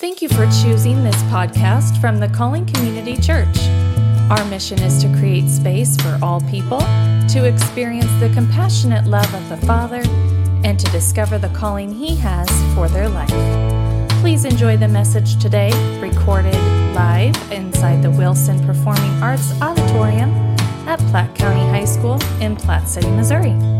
Thank you for choosing this podcast from the Calling Community Church. Our mission is to create space for all people to experience the compassionate love of the Father and to discover the calling He has for their life. Please enjoy the message today, recorded live inside the Wilson Performing Arts Auditorium at Platte County High School in Platte City, Missouri.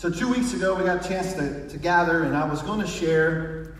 So, two weeks ago, we got a chance to, to gather, and I was going to share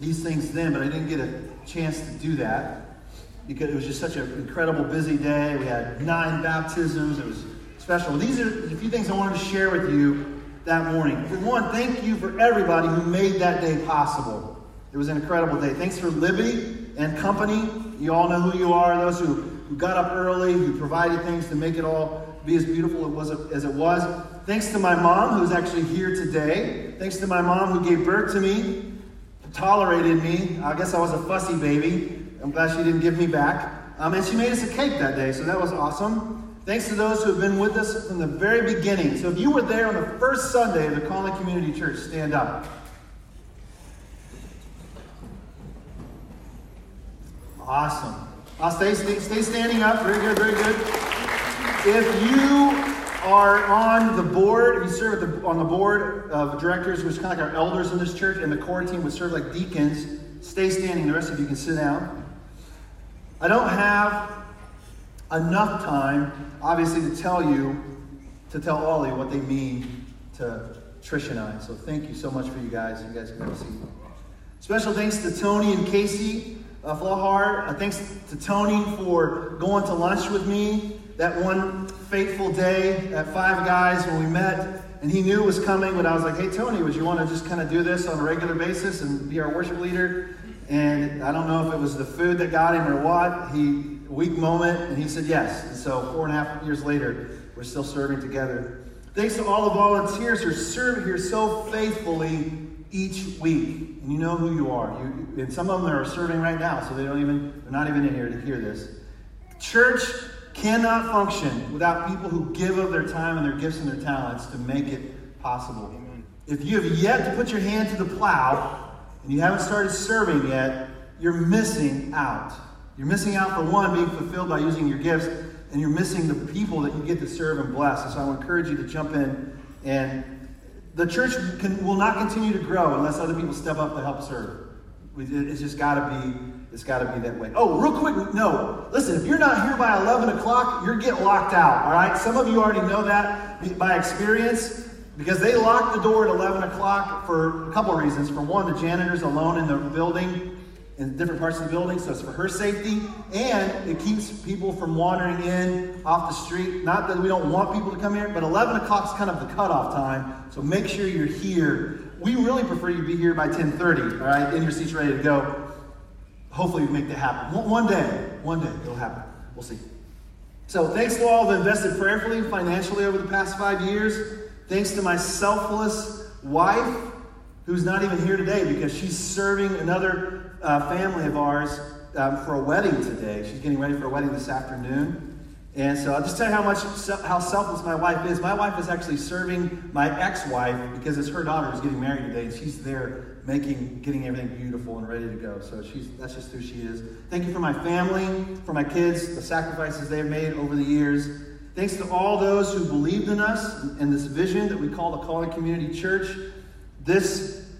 these things then, but I didn't get a chance to do that because it was just such an incredible busy day. We had nine baptisms, it was special. These are a few things I wanted to share with you that morning. For one, thank you for everybody who made that day possible. It was an incredible day. Thanks for Libby and company. You all know who you are, those who, who got up early, who provided things to make it all be as beautiful as it was. Thanks to my mom, who's actually here today. Thanks to my mom, who gave birth to me, tolerated me. I guess I was a fussy baby. I'm glad she didn't give me back. Um, and she made us a cake that day, so that was awesome. Thanks to those who have been with us from the very beginning. So if you were there on the first Sunday of the Calling Community Church, stand up. Awesome. I'll stay, stay, stay standing up. Very good, very good. If you are on the board, you serve the, on the board of directors, which is kind of like our elders in this church, and the core team would serve like deacons. Stay standing. The rest of you can sit down. I don't have enough time, obviously, to tell you, to tell you what they mean to Trish and I. So thank you so much for you guys. You guys can a seat. Special thanks to Tony and Casey uh, Flahar. Uh, thanks to Tony for going to lunch with me that one fateful day at Five Guys when we met, and he knew it was coming, but I was like, hey, Tony, would you want to just kind of do this on a regular basis and be our worship leader? And I don't know if it was the food that got him or what. He, weak moment, and he said yes. And so four and a half years later, we're still serving together. Thanks to all the volunteers who serve here so faithfully each week. And you know who you are. You, and some of them are serving right now, so they don't even, they're not even in here to hear this. Church cannot function without people who give of their time and their gifts and their talents to make it possible. Amen. If you have yet to put your hand to the plow and you haven't started serving yet, you're missing out. You're missing out for one, being fulfilled by using your gifts, and you're missing the people that you get to serve and bless. And so I encourage you to jump in. And the church can, will not continue to grow unless other people step up to help serve. It's just got to be it's got to be that way. Oh, real quick, no. Listen, if you're not here by 11 o'clock, you're getting locked out, all right? Some of you already know that by experience because they lock the door at 11 o'clock for a couple of reasons. For one, the janitor's alone in the building, in different parts of the building, so it's for her safety, and it keeps people from wandering in off the street. Not that we don't want people to come here, but 11 o'clock is kind of the cutoff time, so make sure you're here. We really prefer you be here by 10:30, all right, in your seats ready to go hopefully we make that happen. One day, one day it'll happen. We'll see. So thanks to all who invested prayerfully, and financially over the past five years. Thanks to my selfless wife, who's not even here today because she's serving another uh, family of ours um, for a wedding today. She's getting ready for a wedding this afternoon. And so I'll just tell you how much how selfless my wife is. My wife is actually serving my ex-wife because it's her daughter who's getting married today, and she's there making getting everything beautiful and ready to go. So she's that's just who she is. Thank you for my family, for my kids, the sacrifices they've made over the years. Thanks to all those who believed in us and this vision that we call the Calling Community Church. This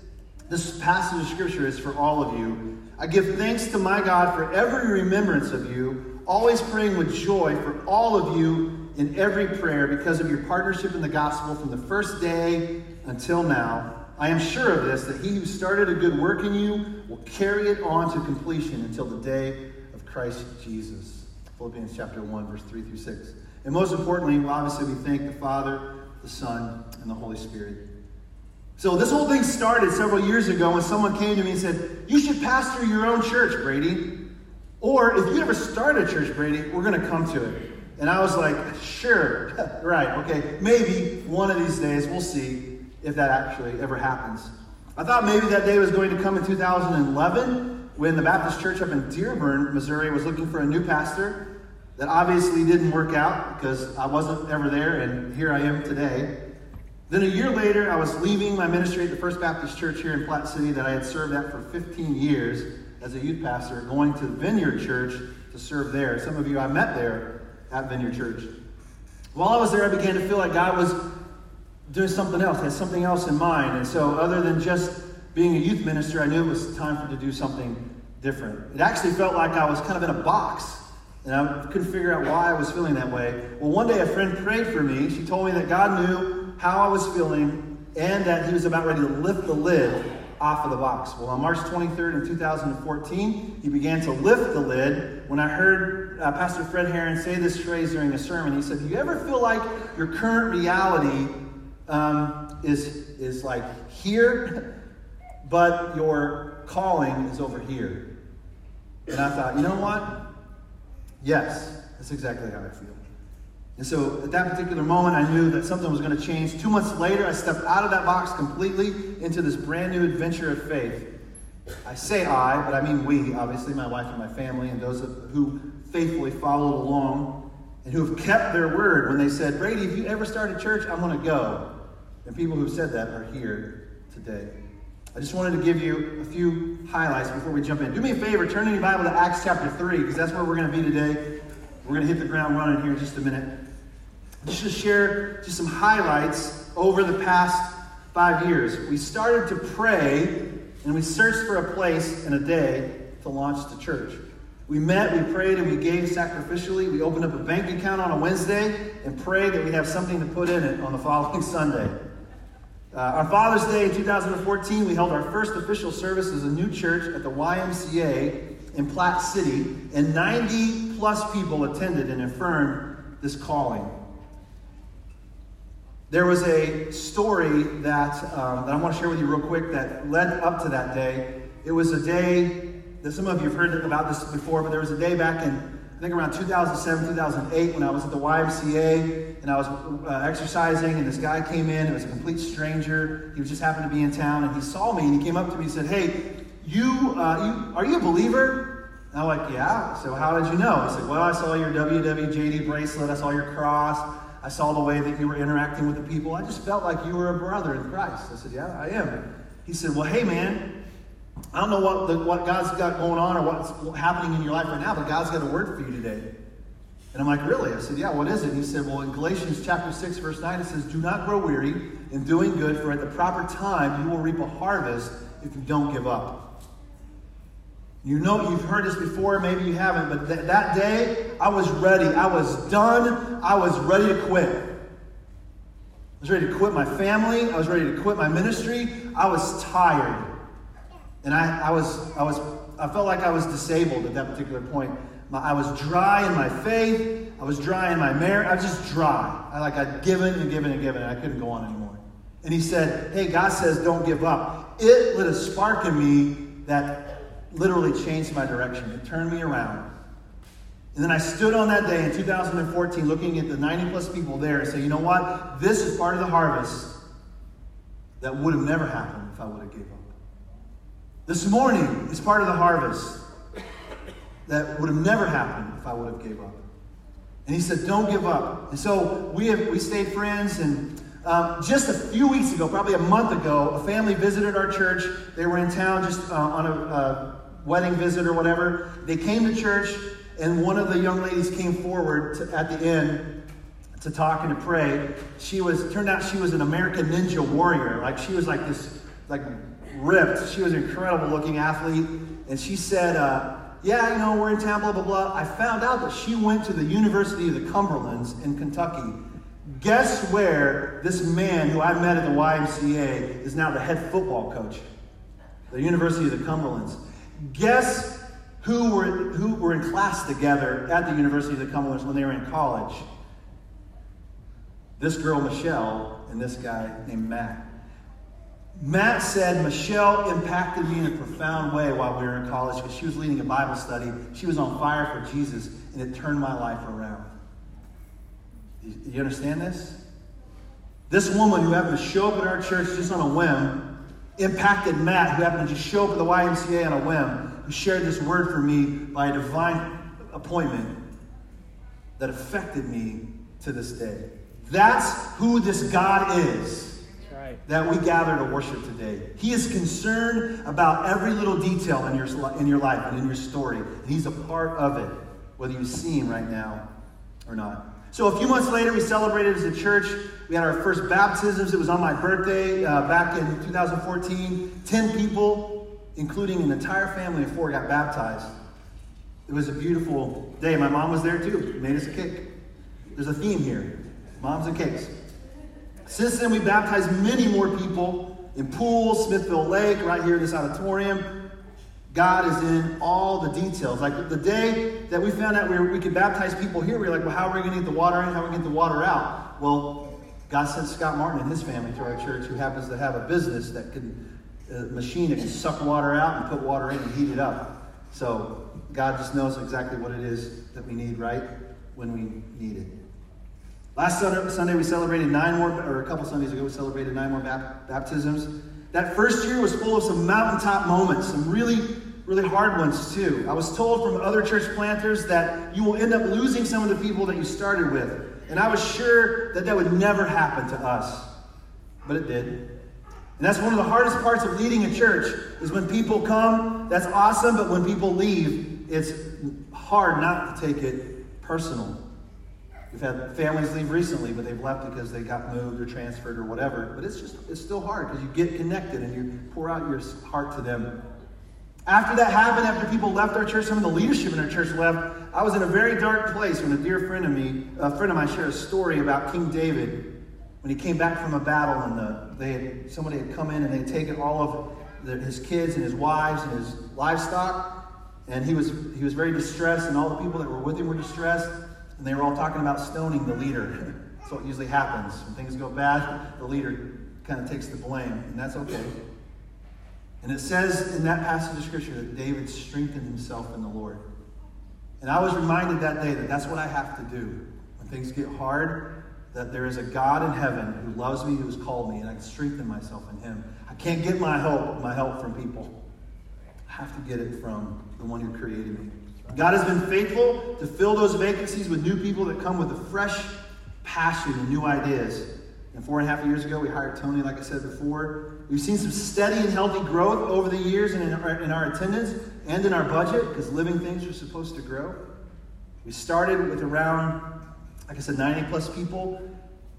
this passage of scripture is for all of you. I give thanks to my God for every remembrance of you always praying with joy for all of you in every prayer because of your partnership in the gospel from the first day until now. I am sure of this, that he who started a good work in you will carry it on to completion until the day of Christ Jesus. Philippians chapter 1, verse 3 through 6. And most importantly, obviously, we thank the Father, the Son, and the Holy Spirit. So this whole thing started several years ago when someone came to me and said, You should pastor your own church, Brady. Or if you ever start a church, Brady, we're going to come to it. And I was like, sure, right, okay, maybe one of these days we'll see if that actually ever happens. I thought maybe that day was going to come in 2011 when the Baptist church up in Dearborn, Missouri was looking for a new pastor. that obviously didn't work out because I wasn't ever there, and here I am today. Then a year later, I was leaving my ministry at the First Baptist Church here in Platte City that I had served at for 15 years as a youth pastor, going to Vineyard Church to serve there. Some of you I met there at Vineyard Church. While I was there, I began to feel like God was doing something else, had something else in mind. And so, other than just being a youth minister, I knew it was time for to do something different. It actually felt like I was kind of in a box. And I couldn't figure out why I was feeling that way. Well, one day a friend prayed for me. She told me that God knew how I was feeling and that He was about ready to lift the lid off of the box. Well, on March 23rd in 2014, He began to lift the lid when I heard uh, Pastor Fred Herron say this phrase during a sermon. He said, Do you ever feel like your current reality um, is, is like here, but your calling is over here? And I thought, you know what? Yes, that's exactly how I feel. And so at that particular moment, I knew that something was going to change. Two months later, I stepped out of that box completely into this brand new adventure of faith. I say I, but I mean we, obviously, my wife and my family, and those who faithfully followed along and who have kept their word when they said, Brady, if you ever start a church, I'm going to go. And people who said that are here today. I just wanted to give you a few highlights before we jump in. Do me a favor, turn in your Bible to Acts chapter 3, because that's where we're going to be today. We're going to hit the ground running here in just a minute. Just to share just some highlights over the past five years. We started to pray and we searched for a place and a day to launch the church. We met, we prayed, and we gave sacrificially. We opened up a bank account on a Wednesday and prayed that we'd have something to put in it on the following Sunday. Uh, on Father's Day in 2014, we held our first official service as a new church at the YMCA in Platte City, and 90 plus people attended and affirmed this calling. There was a story that, um, that I want to share with you real quick that led up to that day. It was a day that some of you have heard about this before, but there was a day back in think around 2007, 2008, when I was at the YMCA and I was uh, exercising, and this guy came in. It was a complete stranger. He was just happened to be in town, and he saw me, and he came up to me and said, "Hey, you, uh, you are you a believer?" And I'm like, "Yeah." So how did you know? He said, "Well, I saw your WWJD bracelet. I saw your cross. I saw the way that you were interacting with the people. I just felt like you were a brother in Christ." I said, "Yeah, I am." He said, "Well, hey, man." I don't know what, the, what God's got going on or what's happening in your life right now, but God's got a word for you today. And I'm like, really? I said, yeah, what is it? he said, well, in Galatians chapter 6, verse 9, it says, do not grow weary in doing good, for at the proper time you will reap a harvest if you don't give up. You know, you've heard this before, maybe you haven't, but th- that day, I was ready. I was done. I was ready to quit. I was ready to quit my family. I was ready to quit my ministry. I was tired. And I, I, was, I, was, I felt like I was disabled at that particular point. My, I was dry in my faith. I was dry in my marriage. I was just dry. I like I'd given and given and given, and I couldn't go on anymore. And he said, Hey, God says, don't give up. It lit a spark in me that literally changed my direction. It turned me around. And then I stood on that day in 2014 looking at the 90 plus people there and said, you know what? This is part of the harvest that would have never happened if I would have given up. This morning is part of the harvest that would have never happened if I would have gave up. And he said, "Don't give up." And so we have we stayed friends. And um, just a few weeks ago, probably a month ago, a family visited our church. They were in town just uh, on a, wedding visit or whatever. They came to church, and one of the young ladies came forward to, at the end to talk and to pray. She was turned out she was an American Ninja warrior. Like she was like this like ripped. She was an incredible looking athlete. And she said, uh, Yeah, you know, we're in town, blah, blah, blah. I found out that she went to the University of the Cumberlands in Kentucky. Guess where this man who I met at the YMCA is now the head football coach? The University of the Cumberlands. Guess who were, who were in class together at the University of the Cumberlands when they were in college? This girl, Michelle, and this guy named Matt. Matt said Michelle impacted me in a profound way while we were in college because she was leading a Bible study. She was on fire for Jesus, and it turned my life around. Do you understand this? This woman who happened to show up at our church just on a whim impacted Matt, who happened to just show up at the YMCA on a whim, who shared this word for me by a divine appointment. that affected me to this day. That's who this God is right. that we gather to worship today. He is concerned about every little detail in your, in your life and in your story. And He's a part of it, whether you see Him right now or not. So a few months later, we celebrated as a church. We had our first baptisms. It was on my birthday uh, back in 2014. Ten people, including an entire family of four, got baptized. It was a beautiful day. My mom was there too. Made us a cake. There's a theme here moms and cakes. Since then, we baptized many more people in pools, Smithville Lake, right here in this auditorium. God is in all the details. Like the day that we found out we, were, we could baptize people here, we were like, well, how are we going to get the water in? How are we going to get the water out? Well, God sent Scott Martin and his family to our church, who happens to have a business that can, a machine that can suck water out and put water in and heat it up. So God just knows exactly what it is that we need right when we need it. Last Sunday, we celebrated nine more, or a couple Sundays ago, we celebrated nine more baptisms. That first year was full of some mountaintop moments, some really, really hard ones too. I was told from other church planters that you will end up losing some of the people that you started with. And I was sure that that would never happen to us. But it did. And that's one of the hardest parts of leading a church is when people come, that's awesome, but when people leave, it's hard not to take it personal. We've had families leave recently, but they've left because they got moved or transferred or whatever. But it's just, it's still hard because you get connected and you pour out your heart to them. After that happened, after people left our church, some of the leadership in our church left, I was in a very dark place when a dear friend of me, a friend of mine, shared a story about King David when he came back from a battle and the, they had, somebody had come in and they had taken all of the, his kids and his wives and his livestock. And he was, he was very distressed, and all the people that were with him were distressed. And they were all talking about stoning the leader. that's what usually happens. When things go bad, the leader kind of takes the blame, and that's okay. And it says in that passage of Scripture that David strengthened himself in the Lord. And I was reminded that day that that's what I have to do. When things get hard, that there is a God in heaven who loves me, who has called me, and I can strengthen myself in him. I can't get my help, my help from people. I have to get it from the one who created me. God has been faithful to fill those vacancies with new people that come with a fresh passion and new ideas. And four and a half years ago, we hired Tony, like I said before. We've seen some steady and healthy growth over the years in our, in our attendance and in our budget because living things are supposed to grow. We started with around, like I said, 90 plus people.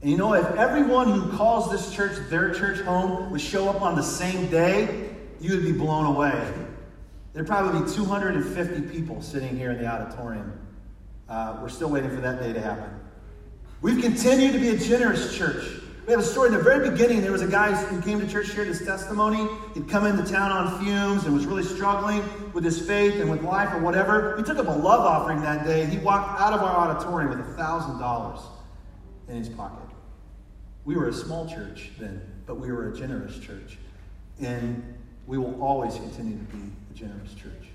And you know, if everyone who calls this church their church home would show up on the same day, you would be blown away. There'd probably be 250 people sitting here in the auditorium. Uh, we're still waiting for that day to happen. We've continued to be a generous church. We have a story in the very beginning. There was a guy who came to church, shared his testimony. He'd come into town on fumes and was really struggling with his faith and with life or whatever. We took up a love offering that day. He walked out of our auditorium with a $1,000 in his pocket. We were a small church then, but we were a generous church. And we will always continue to be generous church.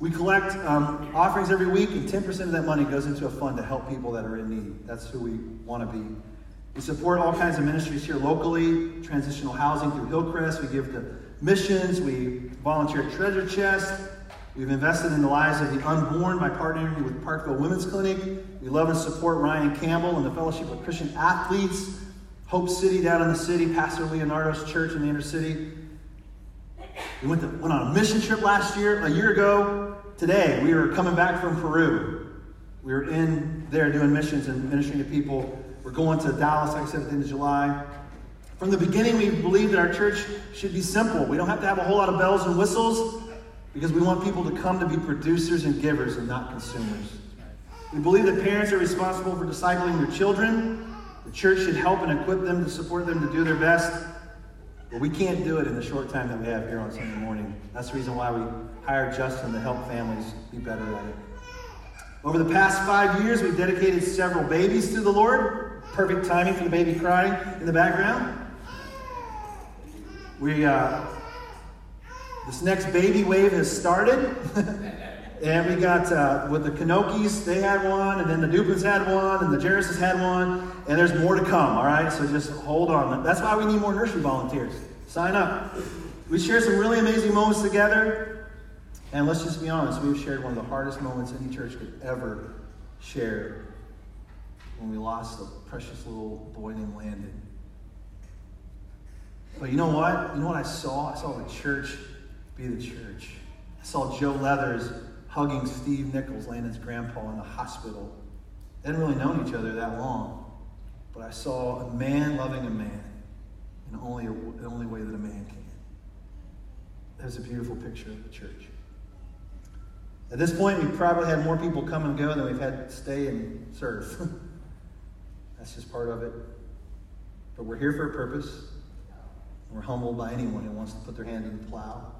We collect um, offerings every week, and 10% of that money goes into a fund to help people that are in need. That's who we want to be. We support all kinds of ministries here locally, transitional housing through Hillcrest. We give to missions. We volunteer at Treasure Chest. We've invested in the lives of the unborn by partnering with Parkville Women's Clinic. We love and support Ryan Campbell and the Fellowship of Christian Athletes, Hope City down in the city, Pastor Leonardo's church in the inner city. We went, to, went on a mission trip last year, a year ago. Today, we were coming back from Peru. We were in there doing missions and ministering to people. We're going to Dallas, like I said, at the end of July. From the beginning, we believed that our church should be simple. We don't have to have a whole lot of bells and whistles because we want people to come to be producers and givers and not consumers. We believe that parents are responsible for discipling their children. The church should help and equip them to support them to do their best. But we can't do it in the short time that we have here on Sunday morning. That's the reason why we hired Justin to help families be better at it. Over the past five years, we've dedicated several babies to the Lord. Perfect timing for the baby crying in the background. We, uh, this next baby wave has started. and we got, uh, with the Kanokis, they had one, and then the Dupins had one, and the Jarrises had one, and there's more to come, all right? So just hold on. That's why we need more nursery volunteers. Sign up. We share some really amazing moments together. And let's just be honest, we've shared one of the hardest moments any church could ever share when we lost a precious little boy named Landon. But you know what? You know what I saw? I saw the church be the church. I saw Joe Leathers hugging Steve Nichols, Landon's grandpa, in the hospital. They hadn't really known each other that long. But I saw a man loving a man in only a, the only way that a man can. There's a beautiful picture of the church. At this point, we've probably had more people come and go than we've had stay and serve. That's just part of it. But we're here for a purpose. We're humbled by anyone who wants to put their hand in the plow.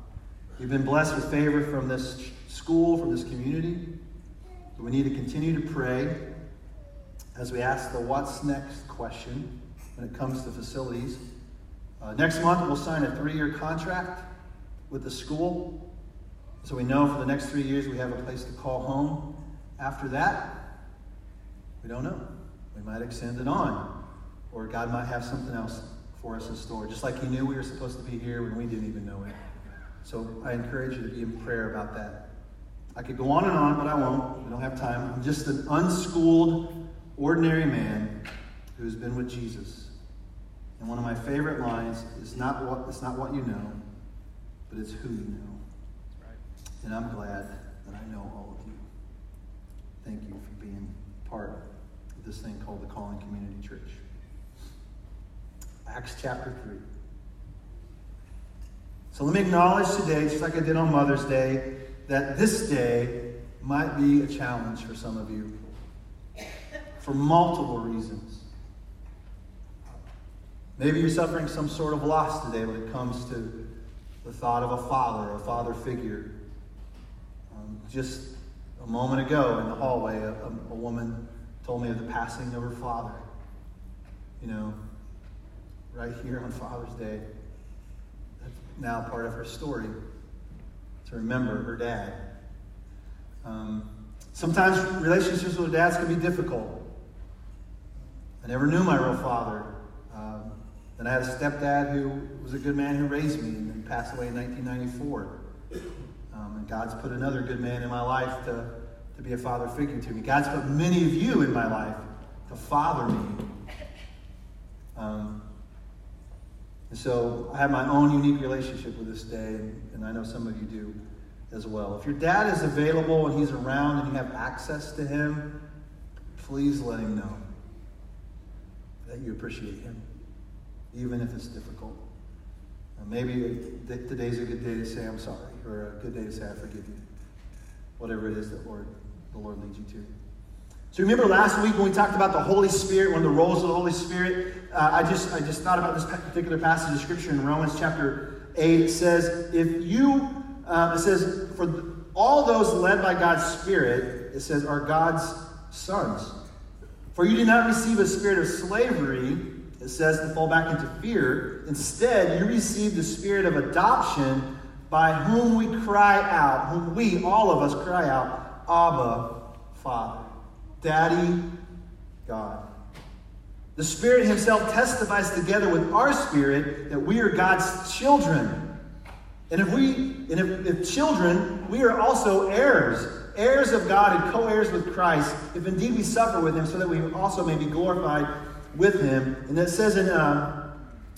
We've been blessed with favor from this school, from this community. We need to continue to pray as we ask the what's next question when it comes to facilities. Uh, next month, we'll sign a three year contract with the school. So we know for the next three years we have a place to call home. After that, we don't know. We might extend it on, or God might have something else for us in store, just like He knew we were supposed to be here when we didn't even know it. So I encourage you to be in prayer about that. I could go on and on, but I won't. We don't have time. I'm just an unschooled, ordinary man who's been with Jesus. And one of my favorite lines is not what, it's not what you know, but it's who you know. And I'm glad that I know all of you. Thank you for being part of this thing called the Calling Community Church. Acts chapter 3. So let me acknowledge today, just like I did on Mother's Day, that this day might be a challenge for some of you for multiple reasons. Maybe you're suffering some sort of loss today when it comes to the thought of a father, a father figure. Um, just a moment ago in the hallway, a, a, a woman told me of the passing of her father. You know, right here on Father's Day. Now part of her story to remember her dad. Um, sometimes relationships with dads can be difficult. I never knew my real father. Um, then I had a stepdad who was a good man who raised me and passed away in 1994. Um, and God's put another good man in my life to, to be a father figure to me. God's put many of you in my life to father me. Um, and so I have my own unique relationship with this day, and I know some of you do as well. If your dad is available and he's around and you have access to him, please let him know that you appreciate him, even if it's difficult. Maybe today's a good day to say I'm sorry, or a good day to say I forgive you. Whatever it is that Lord, the Lord leads you to. So remember last week when we talked about the Holy Spirit, one of the roles of the Holy Spirit, uh, I just I just thought about this particular passage of scripture in Romans chapter eight. It says, "If you," uh, it says, "For all those led by God's Spirit," it says, "are God's sons." For you did not receive a spirit of slavery, it says, to fall back into fear. Instead, you received the spirit of adoption, by whom we cry out, whom we, all of us, cry out, Abba, Father. Daddy, God. The Spirit Himself testifies together with our spirit that we are God's children. And if we, and if, if children, we are also heirs, heirs of God and co-heirs with Christ, if indeed we suffer with Him, so that we also may be glorified with Him. And it says in uh,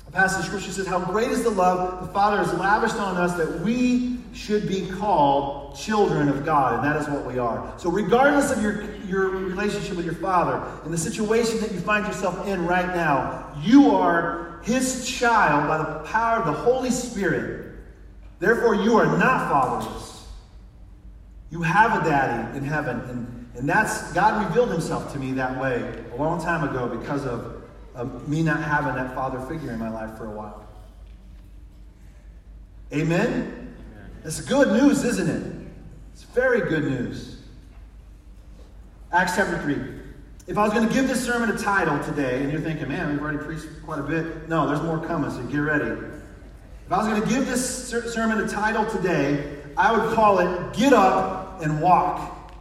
a passage of Scripture says, "How great is the love the Father has lavished on us that we should be called children of God, and that is what we are. So, regardless of your, your relationship with your Father and the situation that you find yourself in right now, you are His child by the power of the Holy Spirit. Therefore, you are not fatherless. You have a daddy in heaven, and, and that's God revealed Himself to me that way a long time ago because of, of me not having that father figure in my life for a while. Amen? That's good news, isn't it? Very good news. Acts chapter 3. If I was going to give this sermon a title today, and you're thinking, man, we've already preached quite a bit. No, there's more coming, so get ready. If I was going to give this ser- sermon a title today, I would call it Get Up and Walk.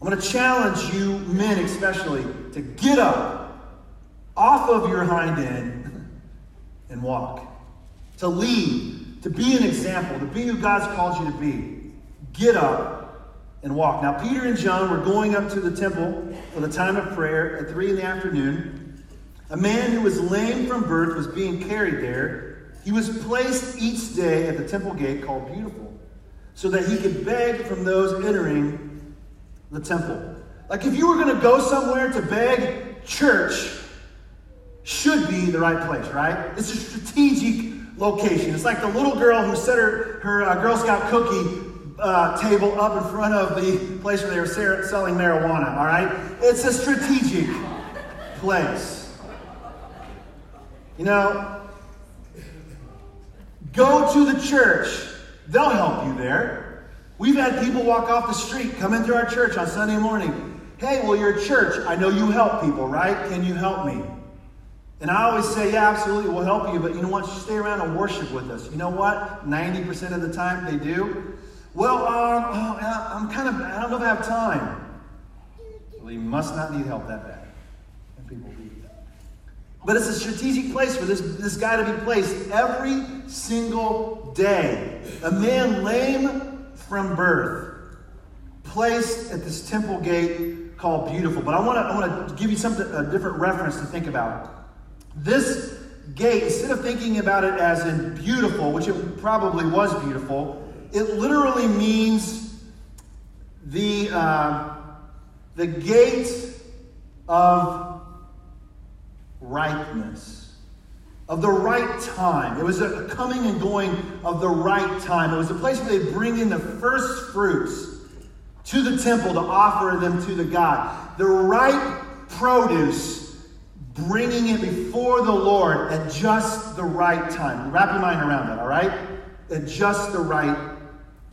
I'm going to challenge you, men especially, to get up off of your hind end and walk. To lead to be an example, to be who God's called you to be. Get up and walk. Now, Peter and John were going up to the temple for the time of prayer at 3 in the afternoon. A man who was lame from birth was being carried there. He was placed each day at the temple gate called Beautiful, so that he could beg from those entering the temple. Like if you were going to go somewhere to beg, church should be the right place, right? It's a strategic location. It's like the little girl who set her, her uh, Girl Scout cookie uh, table up in front of the place where they were selling marijuana, all right? It's a strategic place. You know, go to the church, they'll help you there. We've had people walk off the street, come into our church on Sunday morning. Hey, well, you're a church. I know you help people, right? Can you help me? And I always say, yeah, absolutely, we'll help you, but you know what? Stay around and worship with us. You know what? 90% of the time they do. Well, um, oh, I'm kind of, I don't know if I have time. Well, you must not need help that bad. And people. But it's a strategic place for this, this guy to be placed every single day. A man lame from birth, placed at this temple gate called Beautiful. But I want to I want to give you something a different reference to think about. This gate, instead of thinking about it as in beautiful, which it probably was beautiful, it literally means the, uh, the gate of ripeness, of the right time. It was a coming and going of the right time. It was a place where they bring in the first fruits to the temple to offer them to the God. The right produce bringing it before the Lord at just the right time. Wrap your mind around that, all right? At just the right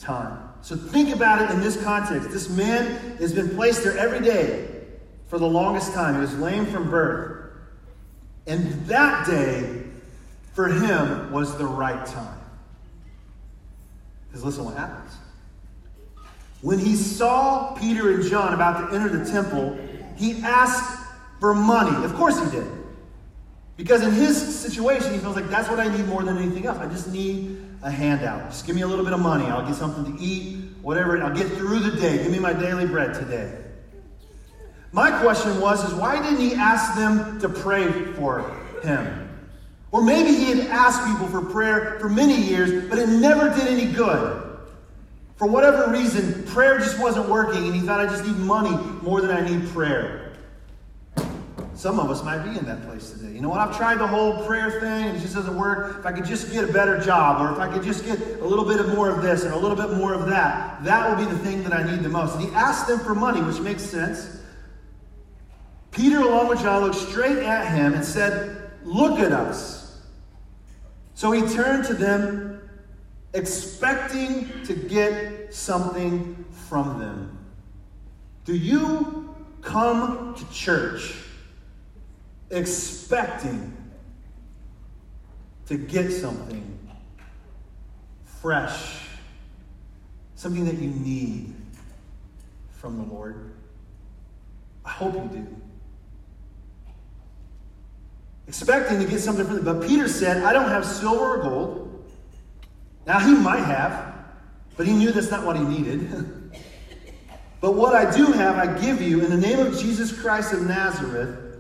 time. So think about it in this context. This man has been placed there every day for the longest time. He was lame from birth. And that day, for him, was the right time. Because listen what happens. When he saw Peter and John about to enter the temple, he asked for money. Of course he did. Because in his situation, he feels like that's what I need more than anything else. I just need a handout. Just give me a little bit of money. I'll get something to eat, whatever. I'll get through the day. Give me my daily bread today. My question was, is why didn't he ask them to pray for him? Or maybe he had asked people for prayer for many years, but it never did any good. For whatever reason, prayer just wasn't working, and he thought, I just need money more than I need prayer. Some of us might be in that place today. You know what? I've tried the whole prayer thing and it just doesn't work. If I could just get a better job, or if I could just get a little bit more of this and a little bit more of that, that will be the thing that I need the most. And he asked them for money, which makes sense. Peter, along with John, looked straight at him and said, Look at us. So he turned to them, expecting to get something from them. Do you come to church? Expecting to get something fresh, something that you need from the Lord? I hope you do. Expecting to get something from them. But Peter said, I don't have silver or gold. Now, he might have, but he knew that's not what he needed. but what I do have, I give you in the name of Jesus Christ of Nazareth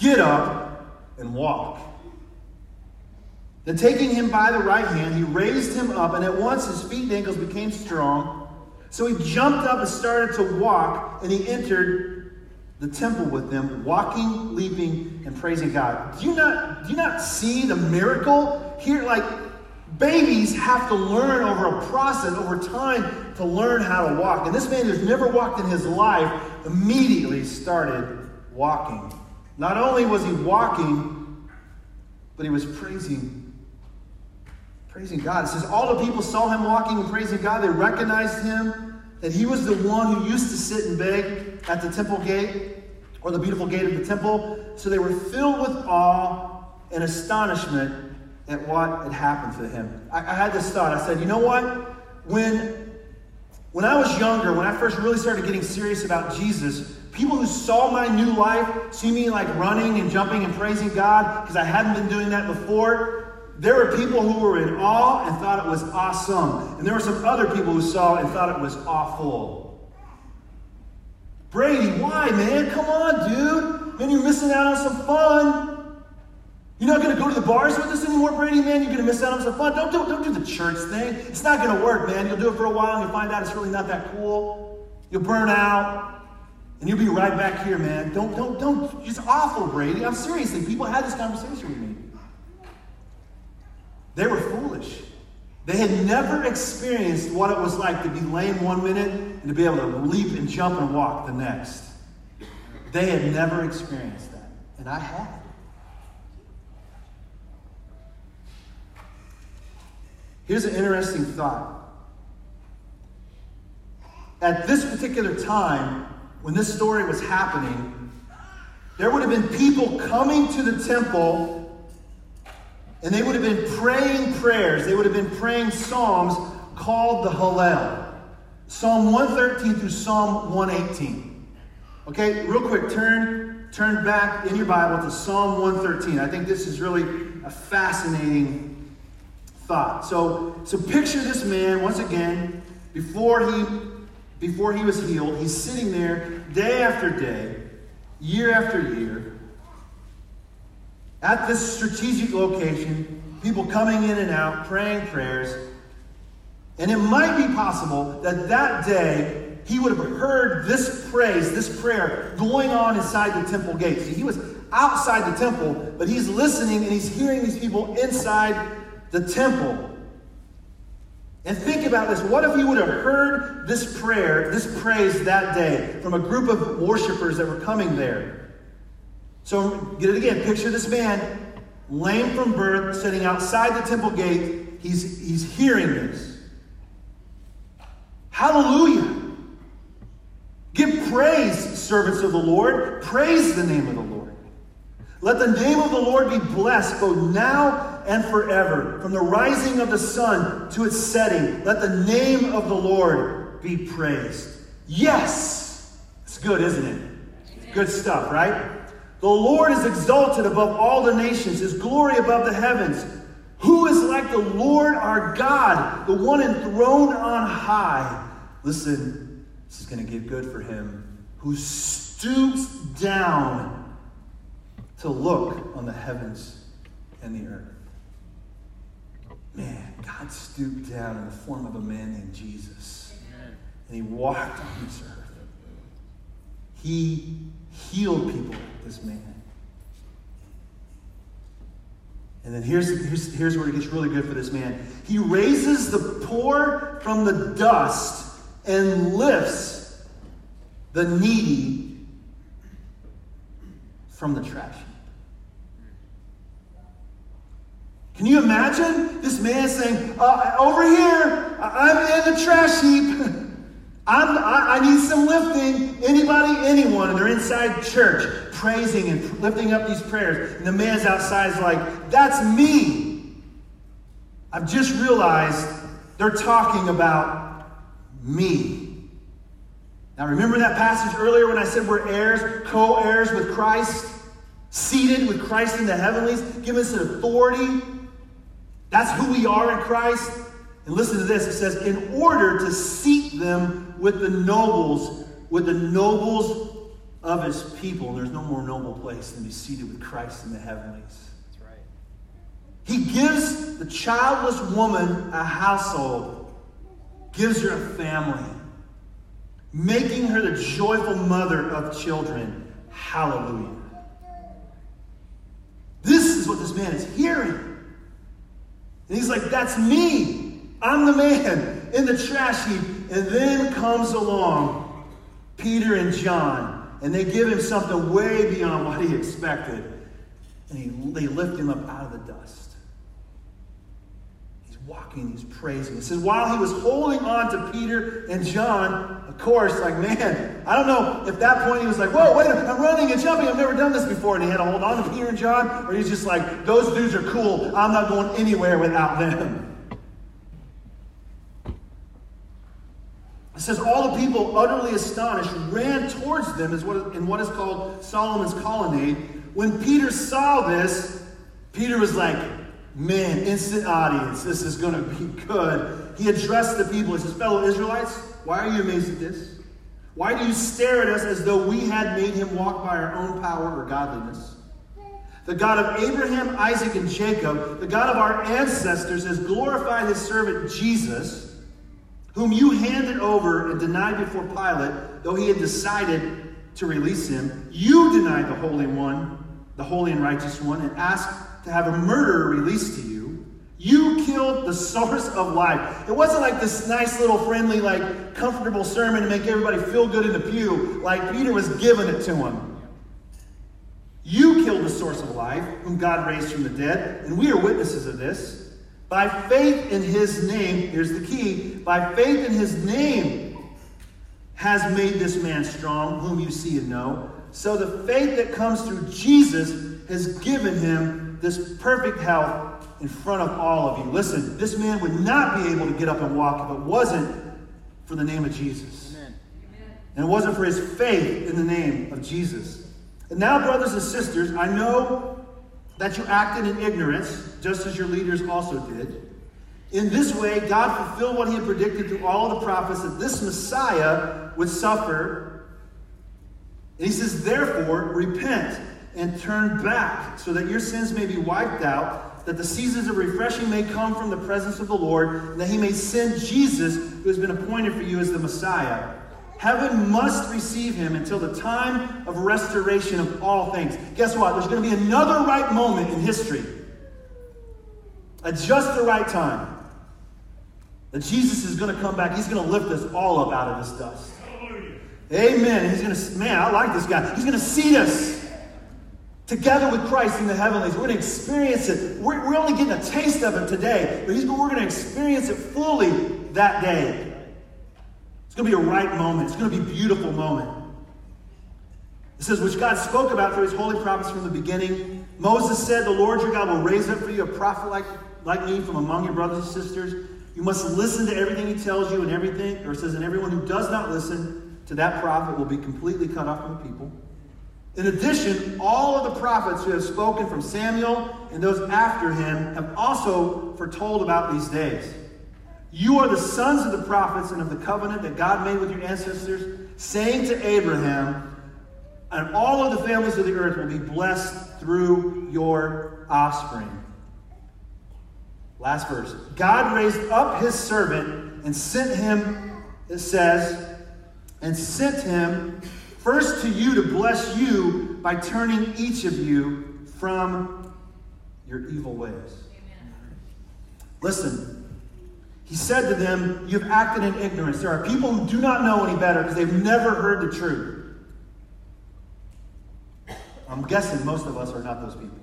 Get up and walk. Then, taking him by the right hand, he raised him up, and at once his feet and ankles became strong. So he jumped up and started to walk, and he entered the temple with them, walking, leaping, and praising God. Do you not, do you not see the miracle here? Like, babies have to learn over a process, over time, to learn how to walk. And this man who's never walked in his life immediately started walking. Not only was he walking, but he was praising, praising God. It says all the people saw him walking and praising God. They recognized him, that he was the one who used to sit and beg at the temple gate or the beautiful gate of the temple. So they were filled with awe and astonishment at what had happened to him. I, I had this thought. I said, you know what? When when I was younger, when I first really started getting serious about Jesus, people who saw my new life, see me like running and jumping and praising God because I hadn't been doing that before, there were people who were in awe and thought it was awesome. And there were some other people who saw and thought it was awful. Brady, why, man? Come on, dude. Man, you're missing out on some fun. You're not going to go to the bars with us anymore, Brady, man. You're going to miss out on some fun. Don't do, don't do the church thing. It's not going to work, man. You'll do it for a while and you'll find out it's really not that cool. You'll burn out. And you'll be right back here, man. Don't, don't, don't. It's awful, Brady. I'm seriously. People had this conversation with me. They were foolish. They had never experienced what it was like to be lame one minute and to be able to leap and jump and walk the next. They had never experienced that. And I had. Here's an interesting thought. At this particular time, when this story was happening, there would have been people coming to the temple and they would have been praying prayers. They would have been praying psalms called the Hallel. Psalm 113 through Psalm 118. Okay, real quick, turn, turn back in your Bible to Psalm 113. I think this is really a fascinating thought. So, so picture this man once again before he before he was healed. He's sitting there day after day, year after year, at this strategic location, people coming in and out, praying prayers. And it might be possible that that day he would have heard this praise, this prayer going on inside the temple gates. He was outside the temple, but he's listening and he's hearing these people inside the temple. And think about this. What if he would have heard this prayer, this praise that day from a group of worshipers that were coming there? So get it again. Picture this man, lame from birth, sitting outside the temple gate. He's, he's hearing this. Hallelujah. Give praise, servants of the Lord. Praise the name of the Lord. Let the name of the Lord be blessed both now and forever. From the rising of the sun to its setting, let the name of the Lord be praised. Yes! It's good, isn't it? Good stuff, right? The Lord is exalted above all the nations, his glory above the heavens. Who is like the Lord our God, the one enthroned on high? Listen, this is going to get good for him. Who stoops down to look on the heavens and the earth. Man, God stooped down in the form of a man named Jesus. And he walked on this earth. He healed people, this man. And then here's, here's, here's where it gets really good for this man. He raises the poor from the dust and lifts the needy from the trash heap. Can you imagine this man saying, uh, Over here, I'm in the trash heap. I'm, I, I need some lifting. Anybody, anyone, and they're inside church praising and lifting up these prayers. And the man's outside is like, That's me. I've just realized they're talking about me. Now, remember that passage earlier when I said we're heirs, co heirs with Christ, seated with Christ in the heavenlies, given us an authority? That's who we are in Christ. And listen to this it says, in order to seat them with the nobles, with the nobles of his people. And there's no more noble place than to be seated with Christ in the heavenlies. That's right. He gives the childless woman a household, gives her a family, making her the joyful mother of children. Hallelujah. This is what this man is hearing. And he's like, That's me. I'm the man in the trash heap. And then comes along Peter and John, and they give him something way beyond what he expected. And he, they lift him up out of the dust. Walking, he's praising. It says, while he was holding on to Peter and John, of course, like, man, I don't know if that point he was like, whoa, wait, I'm running and jumping. I've never done this before. And he had to hold on to Peter and John, or he's just like, those dudes are cool. I'm not going anywhere without them. It says, All the people, utterly astonished, ran towards them in what is called Solomon's colonnade. When Peter saw this, Peter was like, Man, instant audience. This is going to be good. He addressed the people. He says, Fellow Israelites, why are you amazed at this? Why do you stare at us as though we had made him walk by our own power or godliness? The God of Abraham, Isaac, and Jacob, the God of our ancestors, has glorified his servant Jesus, whom you handed over and denied before Pilate, though he had decided to release him. You denied the Holy One, the Holy and Righteous One, and asked to have a murderer released to you. You killed the source of life. It wasn't like this nice little friendly, like comfortable sermon to make everybody feel good in the pew, like Peter was giving it to him. You killed the source of life, whom God raised from the dead, and we are witnesses of this. By faith in his name, here's the key by faith in his name has made this man strong, whom you see and know. So the faith that comes through Jesus has given him this perfect health in front of all of you. Listen, this man would not be able to get up and walk if it wasn't for the name of Jesus. Amen. And it wasn't for his faith in the name of Jesus. And now, brothers and sisters, I know that you acted in ignorance, just as your leaders also did. In this way, God fulfilled what he had predicted through all the prophets that this Messiah would suffer. And he says, therefore, repent and turn back so that your sins may be wiped out that the seasons of refreshing may come from the presence of the Lord, and that he may send Jesus, who has been appointed for you as the Messiah. Heaven must receive him until the time of restoration of all things. Guess what? There's going to be another right moment in history. At just the right time. That Jesus is going to come back. He's going to lift us all up out of this dust. Amen. He's going to, man, I like this guy. He's going to seat us together with Christ in the heavenlies. We're going to experience it. We're, we're only getting a taste of it today, but we're going to experience it fully that day. It's going to be a right moment. It's going to be a beautiful moment. It says, which God spoke about through his holy prophets from the beginning. Moses said, The Lord your God will raise up for you a prophet like, like me from among your brothers and sisters. You must listen to everything he tells you and everything, or says, and everyone who does not listen to that prophet will be completely cut off from the people. In addition, all of the prophets who have spoken from Samuel and those after him have also foretold about these days. You are the sons of the prophets and of the covenant that God made with your ancestors, saying to Abraham, and all of the families of the earth will be blessed through your offspring. Last verse. God raised up his servant and sent him, it says, and sent him First to you to bless you by turning each of you from your evil ways. Amen. Listen, he said to them, You've acted in ignorance. There are people who do not know any better because they've never heard the truth. I'm guessing most of us are not those people.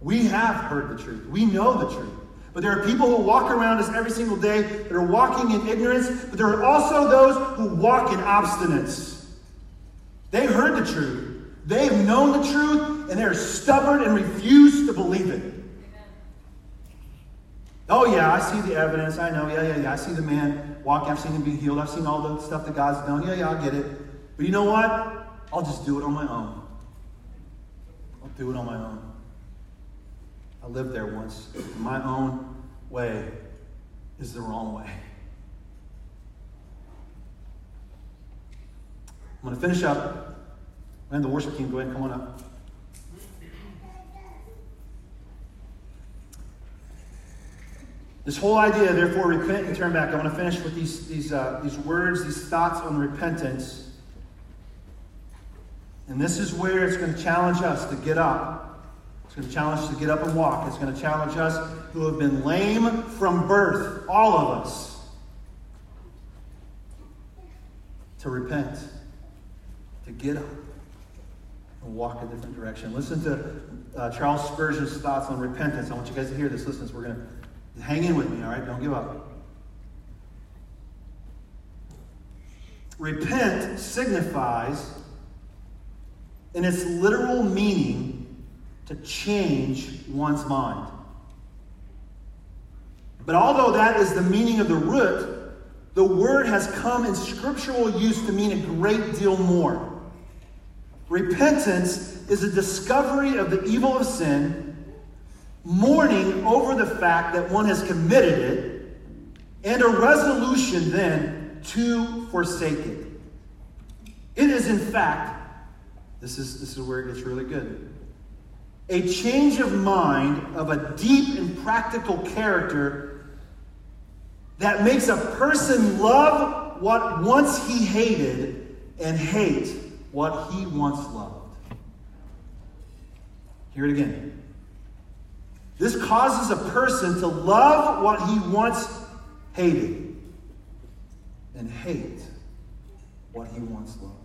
We have heard the truth, we know the truth. But there are people who walk around us every single day that are walking in ignorance, but there are also those who walk in obstinance. They heard the truth. They've known the truth, and they're stubborn and refuse to believe it. Oh, yeah, I see the evidence. I know. Yeah, yeah, yeah. I see the man walking. I've seen him be healed. I've seen all the stuff that God's done. Yeah, yeah, I get it. But you know what? I'll just do it on my own. I'll do it on my own. I lived there once. My own way is the wrong way. I'm going to finish up. And the worship team, go ahead and come on up. This whole idea, therefore, repent and turn back. I want to finish with these, these, uh, these words, these thoughts on repentance. And this is where it's going to challenge us to get up. It's going to challenge us to get up and walk. It's going to challenge us who have been lame from birth, all of us, to repent to get up and walk a different direction. Listen to uh, Charles Spurgeon's thoughts on repentance. I want you guys to hear this. Listen, we're going to hang in with me, all right? Don't give up. Repent signifies, in its literal meaning, to change one's mind. But although that is the meaning of the root, the word has come in scriptural use to mean a great deal more. Repentance is a discovery of the evil of sin, mourning over the fact that one has committed it, and a resolution then to forsake it. It is, in fact, this is, this is where it gets really good. A change of mind of a deep and practical character that makes a person love what once he hated and hate what he once loved. Hear it again. This causes a person to love what he once hated and hate what he once loved.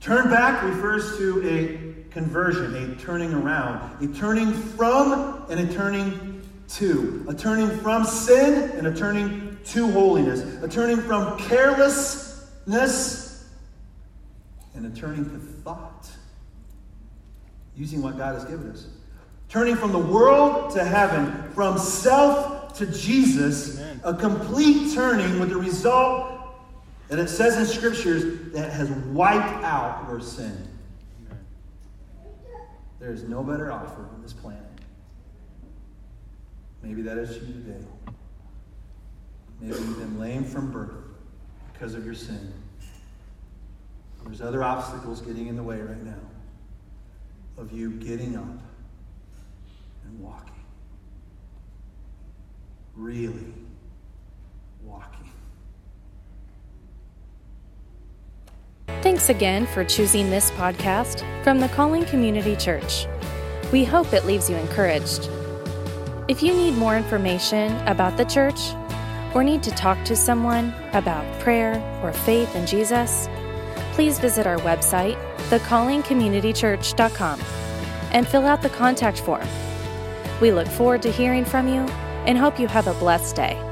Turn back refers to a conversion, a turning around, a turning from and a turning to, a turning from sin and a turning to holiness, a turning from carelessness and a turning to thought, using what God has given us. Turning from the world to heaven, from self to Jesus, Amen. a complete turning with the result that it says in scriptures that has wiped out your sin. There is no better offer on this planet. Maybe that is you today. Maybe you've been lame from birth because of your sin. There's other obstacles getting in the way right now of you getting up and walking. Really walking. Thanks again for choosing this podcast from the Calling Community Church. We hope it leaves you encouraged. If you need more information about the church or need to talk to someone about prayer or faith in Jesus, please visit our website, thecallingcommunitychurch.com, and fill out the contact form. We look forward to hearing from you and hope you have a blessed day.